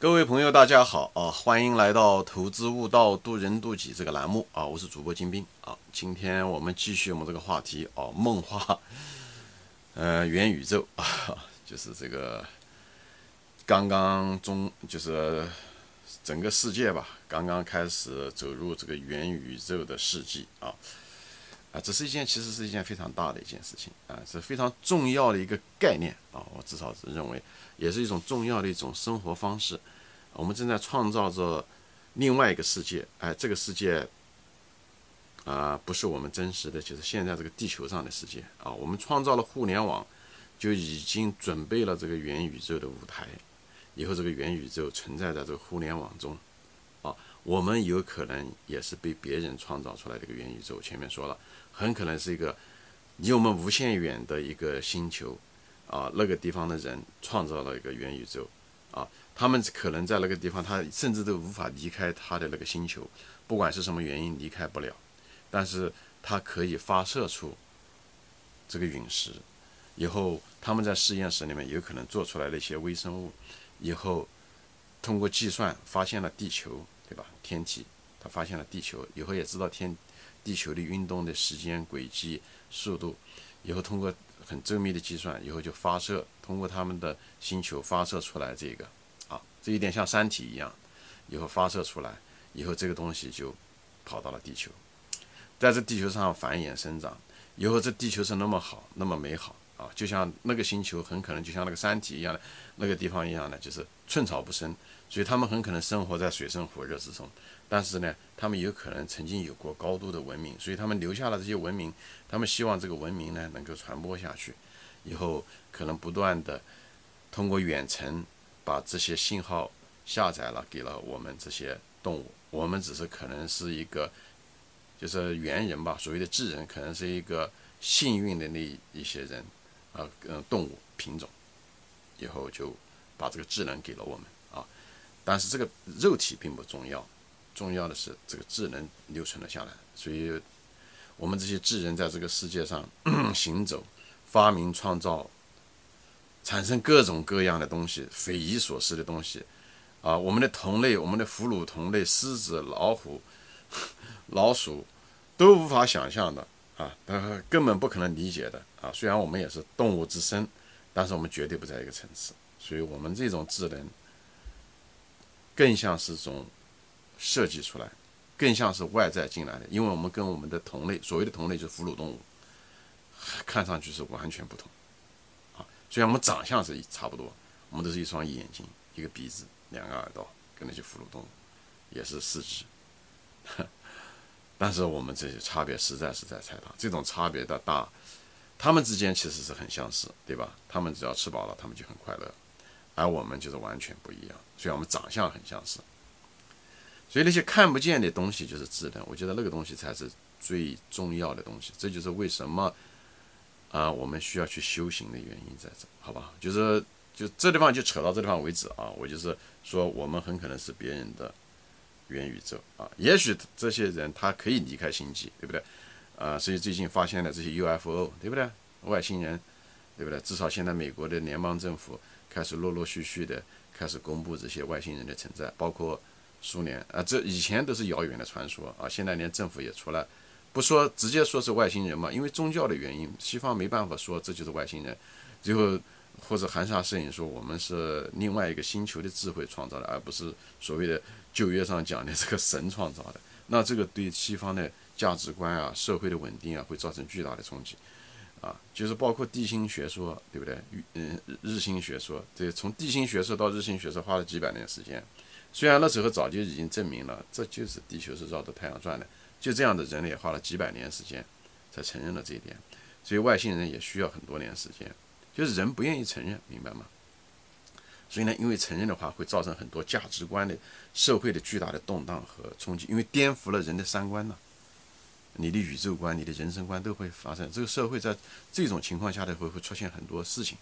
各位朋友，大家好啊！欢迎来到《投资悟道，渡人渡己》这个栏目啊！我是主播金兵啊！今天我们继续我们这个话题啊，梦话，呃，元宇宙啊，就是这个刚刚中，就是整个世界吧，刚刚开始走入这个元宇宙的世纪啊！啊，这是一件其实是一件非常大的一件事情啊，是非常重要的一个概念啊！我至少是认为。也是一种重要的一种生活方式，我们正在创造着另外一个世界。哎，这个世界啊，不是我们真实的，就是现在这个地球上的世界啊。我们创造了互联网，就已经准备了这个元宇宙的舞台。以后这个元宇宙存在在这个互联网中啊，我们有可能也是被别人创造出来的一个元宇宙。前面说了，很可能是一个离我们无限远的一个星球。啊，那个地方的人创造了一个元宇宙，啊，他们可能在那个地方，他甚至都无法离开他的那个星球，不管是什么原因离开不了，但是他可以发射出这个陨石，以后他们在实验室里面有可能做出来的一些微生物，以后通过计算发现了地球，对吧？天体，他发现了地球，以后也知道天地球的运动的时间轨迹、速度，以后通过。很周密的计算，以后就发射，通过他们的星球发射出来这个，啊，这一点像三体一样，以后发射出来，以后这个东西就跑到了地球，在这地球上繁衍生长，以后这地球是那么好，那么美好啊，就像那个星球很可能就像那个山体一样的那个地方一样的，就是寸草不生，所以他们很可能生活在水深火热之中。但是呢，他们有可能曾经有过高度的文明，所以他们留下了这些文明。他们希望这个文明呢能够传播下去，以后可能不断的通过远程把这些信号下载了，给了我们这些动物。我们只是可能是一个就是猿人吧，所谓的智人，可能是一个幸运的那一些人啊，嗯，动物品种，以后就把这个智能给了我们啊。但是这个肉体并不重要。重要的是这个智能留存了下来，所以我们这些智人在这个世界上 行走、发明、创造、产生各种各样的东西，匪夷所思的东西啊！我们的同类，我们的俘虏同类，狮子、老虎、老鼠都无法想象的啊，根本不可能理解的啊！虽然我们也是动物之身，但是我们绝对不在一个层次，所以我们这种智能更像是种。设计出来，更像是外在进来的，因为我们跟我们的同类，所谓的同类就是哺乳动物，看上去是完全不同。啊，虽然我们长相是差不多，我们都是一双眼睛、一个鼻子、两个耳朵，跟那些哺乳动物也是四肢，但是我们这些差别实在是在太大。这种差别的大，他们之间其实是很相似，对吧？他们只要吃饱了，他们就很快乐，而我们就是完全不一样。虽然我们长相很相似。所以那些看不见的东西就是智能，我觉得那个东西才是最重要的东西。这就是为什么啊，我们需要去修行的原因在这，好吧？就是就这地方就扯到这地方为止啊。我就是说，我们很可能是别人的元宇宙啊。也许这些人他可以离开星际，对不对？啊，所以最近发现了这些 UFO，对不对？外星人，对不对？至少现在美国的联邦政府开始陆陆续续的开始公布这些外星人的存在，包括。苏联啊，这以前都是遥远的传说啊，现在连政府也出来，不说直接说是外星人嘛，因为宗教的原因，西方没办法说这就是外星人，最后或者含沙射影说我们是另外一个星球的智慧创造的，而不是所谓的旧约上讲的这个神创造的，那这个对西方的价值观啊、社会的稳定啊会造成巨大的冲击啊，就是包括地心学说，对不对？嗯，日心学说，对，从地心学说到日心学说花了几百年时间。虽然那时候早就已经证明了，这就是地球是绕着太阳转的，就这样的人类花了几百年时间才承认了这一点，所以外星人也需要很多年时间，就是人不愿意承认，明白吗？所以呢，因为承认的话会造成很多价值观的、社会的巨大的动荡和冲击，因为颠覆了人的三观呢，你的宇宙观、你的人生观都会发生，这个社会在这种情况下的会会出现很多事情，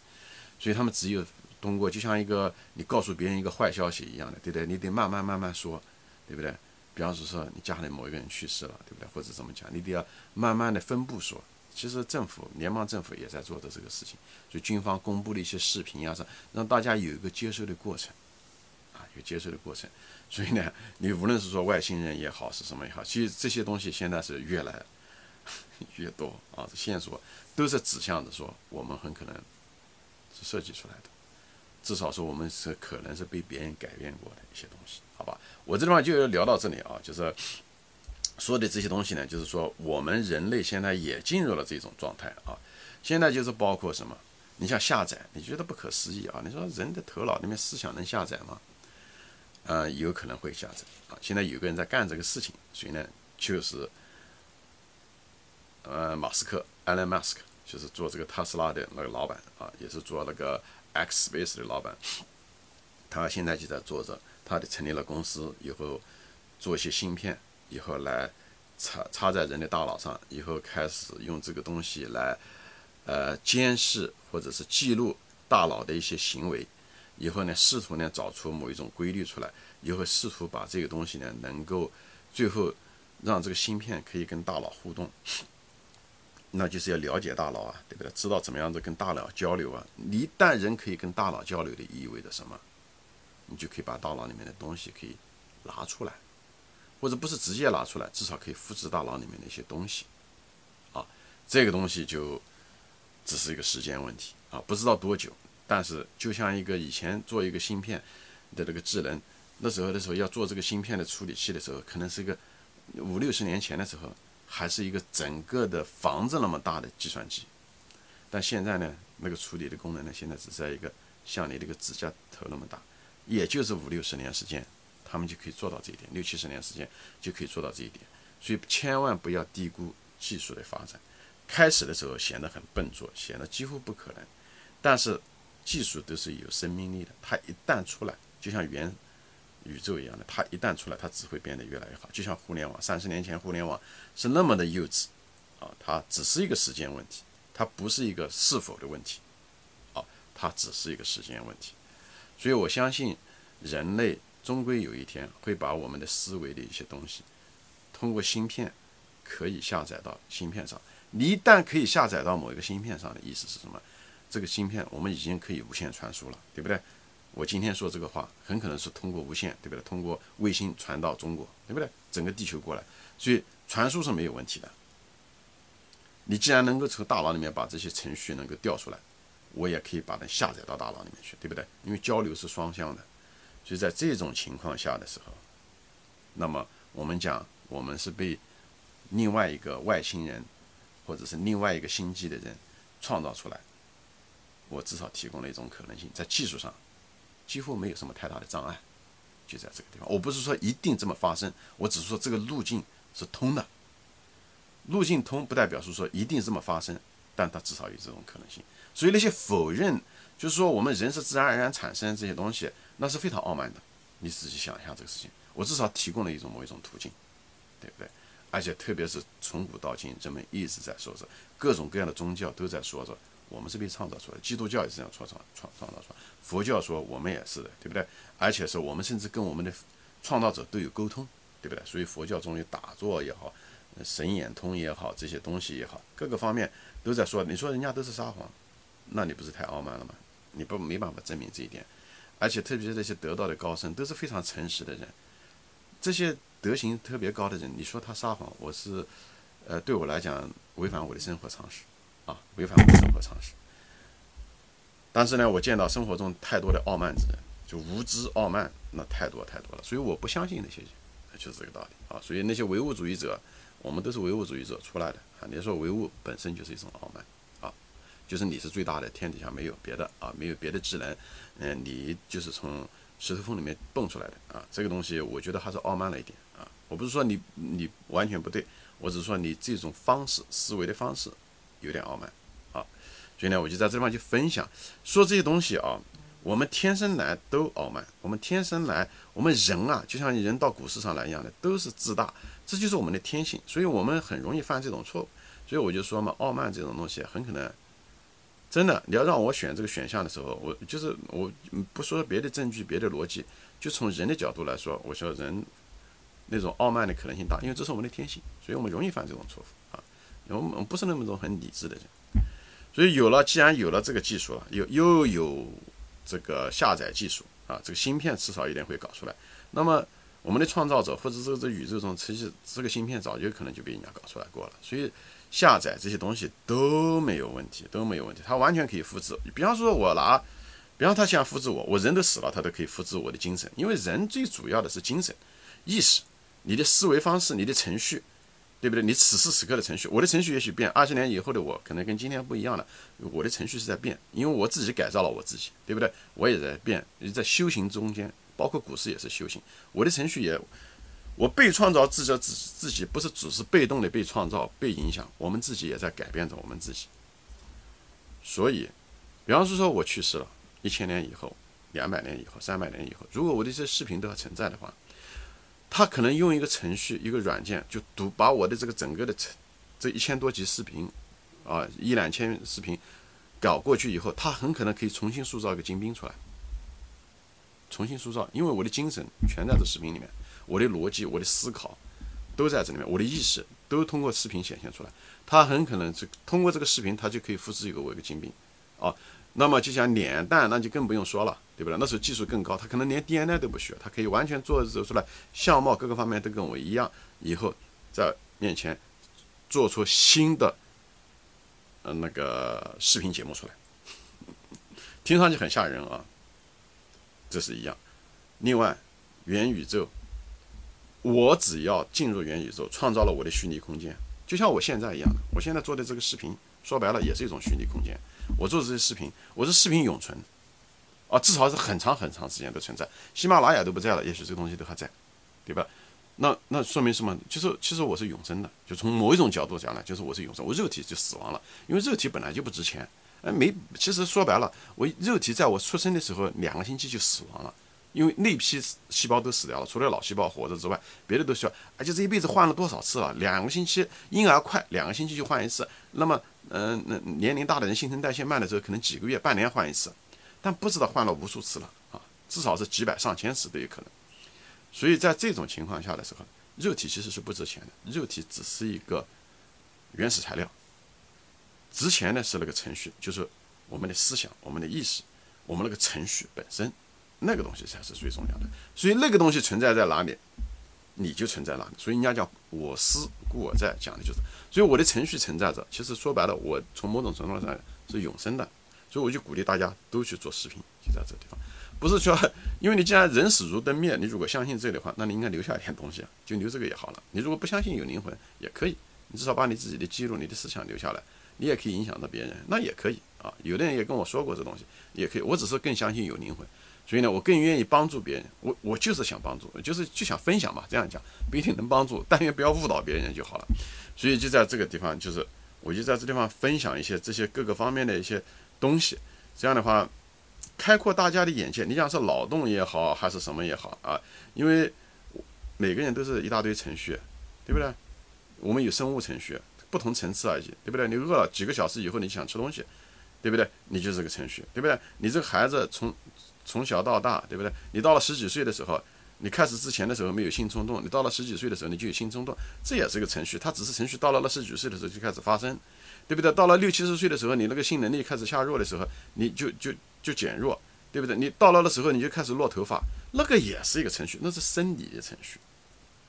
所以他们只有。通过就像一个你告诉别人一个坏消息一样的，对不对？你得慢慢慢慢说，对不对？比方说你家里某一个人去世了，对不对？或者怎么讲，你得要慢慢的分步说。其实政府联邦政府也在做的这个事情，所以军方公布的一些视频啊，让让大家有一个接受的过程，啊，一个接受的过程。所以呢，你无论是说外星人也好，是什么也好，其实这些东西现在是越来 越多啊，线索都是指向着说我们很可能是设计出来的，至少说我们是可能是被别人改变过的一些东西，好吧？我这地方就聊到这里啊，就是说的这些东西呢，就是说我们人类现在也进入了这种状态啊，现在就是包括什么？你像下载，你觉得不可思议啊？你说人的头脑里面思想能下载吗？呃，有可能会下载啊。现在有个人在干这个事情，谁呢？就是呃，马斯克，Elon Musk，就是做这个特斯拉的那个老板啊，也是做那个 X Space 的老板。他现在就在做着，他的成立了公司以后，做一些芯片，以后来插插在人的大脑上，以后开始用这个东西来。呃，监视或者是记录大脑的一些行为，以后呢，试图呢找出某一种规律出来，以后试图把这个东西呢能够最后让这个芯片可以跟大脑互动，那就是要了解大脑啊，对不对？知道怎么样子跟大脑交流啊。一旦人可以跟大脑交流的意味着什么？你就可以把大脑里面的东西可以拿出来，或者不是直接拿出来，至少可以复制大脑里面的一些东西，啊，这个东西就。只是一个时间问题啊，不知道多久。但是就像一个以前做一个芯片的这个智能，那时候的时候要做这个芯片的处理器的时候，可能是一个五六十年前的时候，还是一个整个的房子那么大的计算机。但现在呢，那个处理的功能呢，现在只在一个像你这个指甲头那么大，也就是五六十年时间，他们就可以做到这一点，六七十年时间就可以做到这一点。所以千万不要低估技术的发展。开始的时候显得很笨拙，显得几乎不可能，但是技术都是有生命力的。它一旦出来，就像元宇宙一样的，它一旦出来，它只会变得越来越好。就像互联网，三十年前互联网是那么的幼稚，啊，它只是一个时间问题，它不是一个是否的问题，啊，它只是一个时间问题。所以我相信人类终归有一天会把我们的思维的一些东西，通过芯片可以下载到芯片上。你一旦可以下载到某一个芯片上的意思是什么？这个芯片我们已经可以无线传输了，对不对？我今天说这个话，很可能是通过无线，对不对？通过卫星传到中国，对不对？整个地球过来，所以传输是没有问题的。你既然能够从大脑里面把这些程序能够调出来，我也可以把它下载到大脑里面去，对不对？因为交流是双向的，所以在这种情况下的时候，那么我们讲，我们是被另外一个外星人。或者是另外一个星际的人创造出来，我至少提供了一种可能性，在技术上几乎没有什么太大的障碍，就在这个地方。我不是说一定这么发生，我只是说这个路径是通的。路径通不代表是说一定这么发生，但它至少有这种可能性。所以那些否认，就是说我们人是自然而然产生这些东西，那是非常傲慢的。你仔细想一下这个事情，我至少提供了一种某一种途径，对不对？而且特别是从古到今，人们一直在说着，各种各样的宗教都在说着，我们是被创造出来。基督教也是这样创造创创造出来，佛教说我们也是的，对不对？而且是我们甚至跟我们的创造者都有沟通，对不对？所以佛教中有打坐也好，神眼通也好，这些东西也好，各个方面都在说。你说人家都是撒谎，那你不是太傲慢了吗？你不没办法证明这一点。而且特别是那些得道的高僧，都是非常诚实的人，这些。德行特别高的人，你说他撒谎，我是，呃，对我来讲违反我的生活常识，啊，违反我的生活常识。但是呢，我见到生活中太多的傲慢之人，就无知傲慢，那太多太多了，所以我不相信那些，就是这个道理啊。所以那些唯物主义者，我们都是唯物主义者出来的啊。你说唯物本身就是一种傲慢啊，就是你是最大的，天底下没有别的啊，没有别的智能，嗯，你就是从石头缝里面蹦出来的啊。这个东西我觉得还是傲慢了一点啊。我不是说你你完全不对，我只是说你这种方式思维的方式有点傲慢啊，所以呢，我就在这地方去分享说这些东西啊。我们天生来都傲慢，我们天生来，我们人啊，就像人到股市上来一样的，都是自大，这就是我们的天性，所以我们很容易犯这种错误。所以我就说嘛，傲慢这种东西很可能真的，你要让我选这个选项的时候，我就是我不说别的证据、别的逻辑，就从人的角度来说，我说人。那种傲慢的可能性大，因为这是我们的天性，所以我们容易犯这种错误。我们不是那么种很理智的人，所以有了，既然有了这个技术了，又又有这个下载技术啊，这个芯片迟早一点会搞出来。那么我们的创造者或者这宇宙中，其实这个芯片早就可能就被人家搞出来过了。所以下载这些东西都没有问题，都没有问题，它完全可以复制。比方说，我拿，比方他想复制我，我人都死了，他都可以复制我的精神，因为人最主要的是精神意识，你的思维方式，你的程序。对不对？你此时此刻的程序，我的程序也许变，二十年以后的我可能跟今天不一样了。我的程序是在变，因为我自己改造了我自己，对不对？我也在变，也在修行中间，包括股市也是修行。我的程序也，我被创造自己自自己不是只是被动的被创造、被影响，我们自己也在改变着我们自己。所以，比方说，说我去世了，一千年以后、两百年以后、三百年以后，如果我的这些视频都还存在的话。他可能用一个程序、一个软件，就读把我的这个整个的这一千多集视频，啊，一两千视频搞过去以后，他很可能可以重新塑造一个精兵出来，重新塑造，因为我的精神全在这视频里面，我的逻辑、我的思考都在这里面，我的意识都通过视频显现出来。他很可能是通过这个视频，他就可以复制一个我一个精兵，啊。那么就像脸蛋，那就更不用说了，对不对？那时候技术更高，他可能连 DNA 都不需要，他可以完全做走出来，相貌各个方面都跟我一样。以后在面前做出新的，呃，那个视频节目出来，听上去很吓人啊。这是一样。另外，元宇宙，我只要进入元宇宙，创造了我的虚拟空间，就像我现在一样，我现在做的这个视频，说白了也是一种虚拟空间。我做的这些视频，我是视频永存，啊，至少是很长很长时间都存在。喜马拉雅都不在了，也许这个东西都还在，对吧？那那说明什么？就是其实我是永生的，就从某一种角度讲呢，就是我是永生，我肉体就死亡了，因为肉体本来就不值钱，哎，没，其实说白了，我肉体在我出生的时候两个星期就死亡了，因为那批细胞都死掉了，除了脑细胞活着之外，别的都需要，而且这一辈子换了多少次了？两个星期，婴儿快，两个星期就换一次，那么。嗯，那年龄大的人新陈代谢慢的时候，可能几个月、半年换一次，但不知道换了无数次了啊，至少是几百上千次都有可能。所以在这种情况下的时候，肉体其实是不值钱的，肉体只是一个原始材料，值钱的是那个程序，就是我们的思想、我们的意识、我们那个程序本身，那个东西才是最重要的。所以那个东西存在在哪里？你就存在哪里，所以人家叫我思故我在，讲的就是，所以我的程序存在着。其实说白了，我从某种程度上是永生的，所以我就鼓励大家都去做视频，就在这地方，不是说，因为你既然人死如灯灭，你如果相信这个的话，那你应该留下一点东西啊，就留这个也好了。你如果不相信有灵魂，也可以，你至少把你自己的记录、你的思想留下来，你也可以影响到别人，那也可以啊。有的人也跟我说过这东西，也可以，我只是更相信有灵魂。所以呢，我更愿意帮助别人。我我就是想帮助，就是就想分享嘛。这样讲不一定能帮助，但愿不要误导别人就好了。所以就在这个地方，就是我就在这地方分享一些这些各个方面的一些东西。这样的话，开阔大家的眼界。你讲是脑洞也好，还是什么也好啊？因为每个人都是一大堆程序，对不对？我们有生物程序，不同层次而已，对不对？你饿了几个小时以后，你想吃东西，对不对？你就是个程序，对不对？你这个孩子从从小到大，对不对？你到了十几岁的时候，你开始之前的时候没有性冲动，你到了十几岁的时候你就有性冲动，这也是个程序。它只是程序到了那十几岁的时候就开始发生，对不对？到了六七十岁的时候，你那个性能力开始下弱的时候，你就就就减弱，对不对？你到了的时候你就开始落头发，那个也是一个程序，那是生理的程序，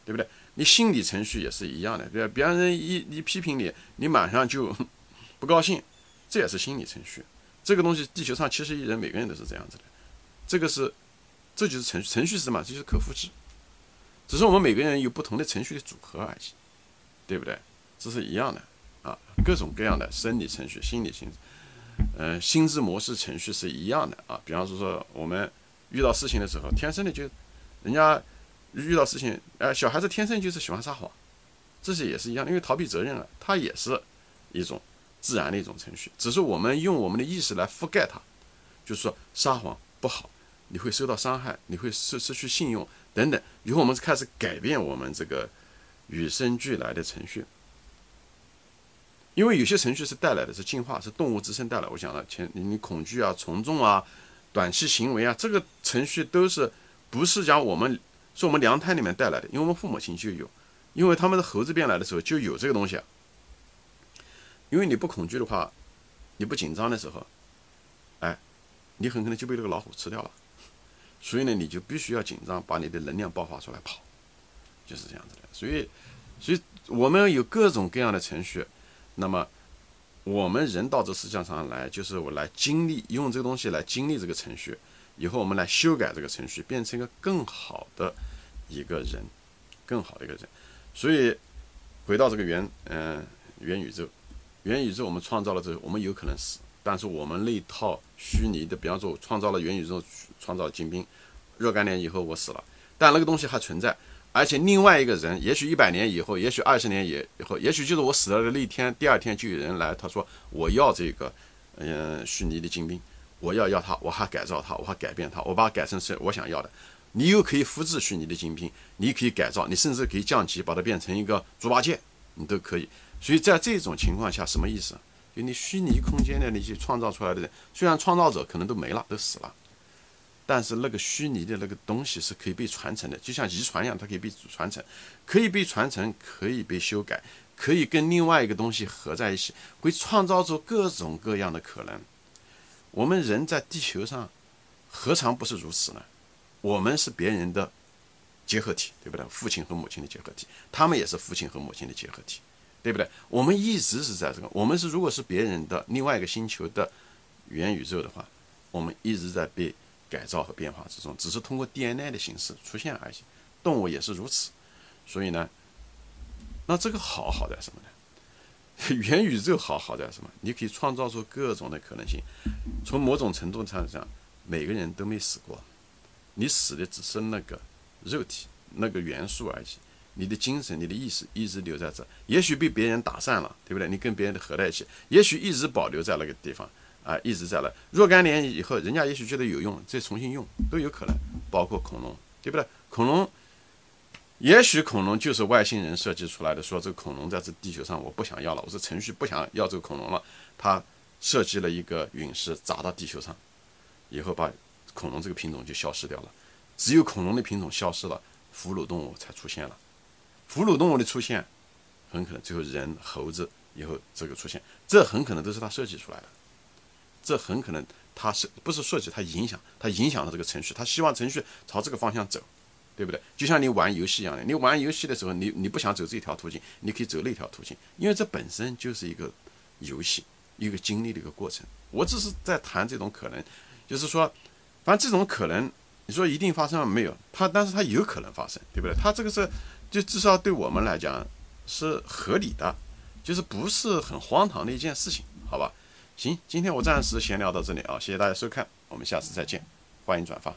对不对？你心理程序也是一样的，对吧？别人一一批评你，你马上就 不高兴，这也是心理程序。这个东西，地球上七十亿人，每个人都是这样子的。这个是，这就是程序，程序是什么？这就是可复制，只是我们每个人有不同的程序的组合而已，对不对？这是一样的啊，各种各样的生理程序、心理程序，嗯，心智模式程序是一样的啊。比方说我们遇到事情的时候，天生的就，人家遇到事情，呃，小孩子天生就是喜欢撒谎，这些也是一样，因为逃避责任了，它也是一种自然的一种程序，只是我们用我们的意识来覆盖它，就是说撒谎不好。你会受到伤害，你会失失去信用等等。以后我们开始改变我们这个与生俱来的程序，因为有些程序是带来的是进化，是动物自身带来。我讲了前，你恐惧啊、从众啊、短期行为啊，这个程序都是不是讲我们是我们娘胎里面带来的？因为我们父母亲就有，因为他们的猴子变来的时候就有这个东西。因为你不恐惧的话，你不紧张的时候，哎，你很可能就被这个老虎吃掉了。所以呢，你就必须要紧张，把你的能量爆发出来跑，就是这样子的。所以，所以我们有各种各样的程序，那么我们人到这世界上来，就是我来经历，用这个东西来经历这个程序，以后我们来修改这个程序，变成一个更好的一个人，更好的一个人。所以，回到这个元，嗯，元宇宙，元宇宙我们创造了之后，我们有可能死。但是我们那套虚拟的，比方说，我创造了元宇宙，创造了精兵，若干年以后我死了，但那个东西还存在，而且另外一个人，也许一百年以后，也许二十年以后，也许就是我死了的那一天，第二天就有人来，他说我要这个，嗯，虚拟的精兵，我要要它，我还改造它，我还改变它，我把它改成是我想要的。你又可以复制虚拟的精兵，你可以改造，你甚至可以降级，把它变成一个猪八戒，你都可以。所以在这种情况下，什么意思？就你虚拟空间的那些创造出来的人，虽然创造者可能都没了，都死了，但是那个虚拟的那个东西是可以被传承的，就像遗传一样，它可以被传承，可以被传承，可以被修改，可以跟另外一个东西合在一起，会创造出各种各样的可能。我们人在地球上，何尝不是如此呢？我们是别人的结合体，对不对？父亲和母亲的结合体，他们也是父亲和母亲的结合体。对不对？我们一直是在这个，我们是如果是别人的另外一个星球的元宇宙的话，我们一直在被改造和变化之中，只是通过 DNA 的形式出现而已。动物也是如此，所以呢，那这个好好在什么呢？元宇宙好好在什么？你可以创造出各种的可能性。从某种程度上讲，每个人都没死过，你死的只是那个肉体那个元素而已。你的精神、你的意识一直留在这，也许被别人打散了，对不对？你跟别人合在一起，也许一直保留在那个地方啊，一直在了。若干年以后，人家也许觉得有用，再重新用都有可能。包括恐龙，对不对？恐龙，也许恐龙就是外星人设计出来的，说这个恐龙在这地球上我不想要了，我是程序不想要这个恐龙了，他设计了一个陨石砸到地球上，以后把恐龙这个品种就消失掉了，只有恐龙的品种消失了，哺乳动物才出现了。哺乳动物的出现，很可能最后人、猴子以后这个出现，这很可能都是他设计出来的。这很可能他是不是设计？他影响，他影响了这个程序，他希望程序朝这个方向走，对不对？就像你玩游戏一样的，你玩游戏的时候，你你不想走这条途径，你可以走那条途径，因为这本身就是一个游戏，一个经历的一个过程。我只是在谈这种可能，就是说，反正这种可能，你说一定发生了没有？它，但是它有可能发生，对不对？它这个是。就至少对我们来讲是合理的，就是不是很荒唐的一件事情，好吧？行，今天我暂时闲聊到这里啊，谢谢大家收看，我们下次再见，欢迎转发。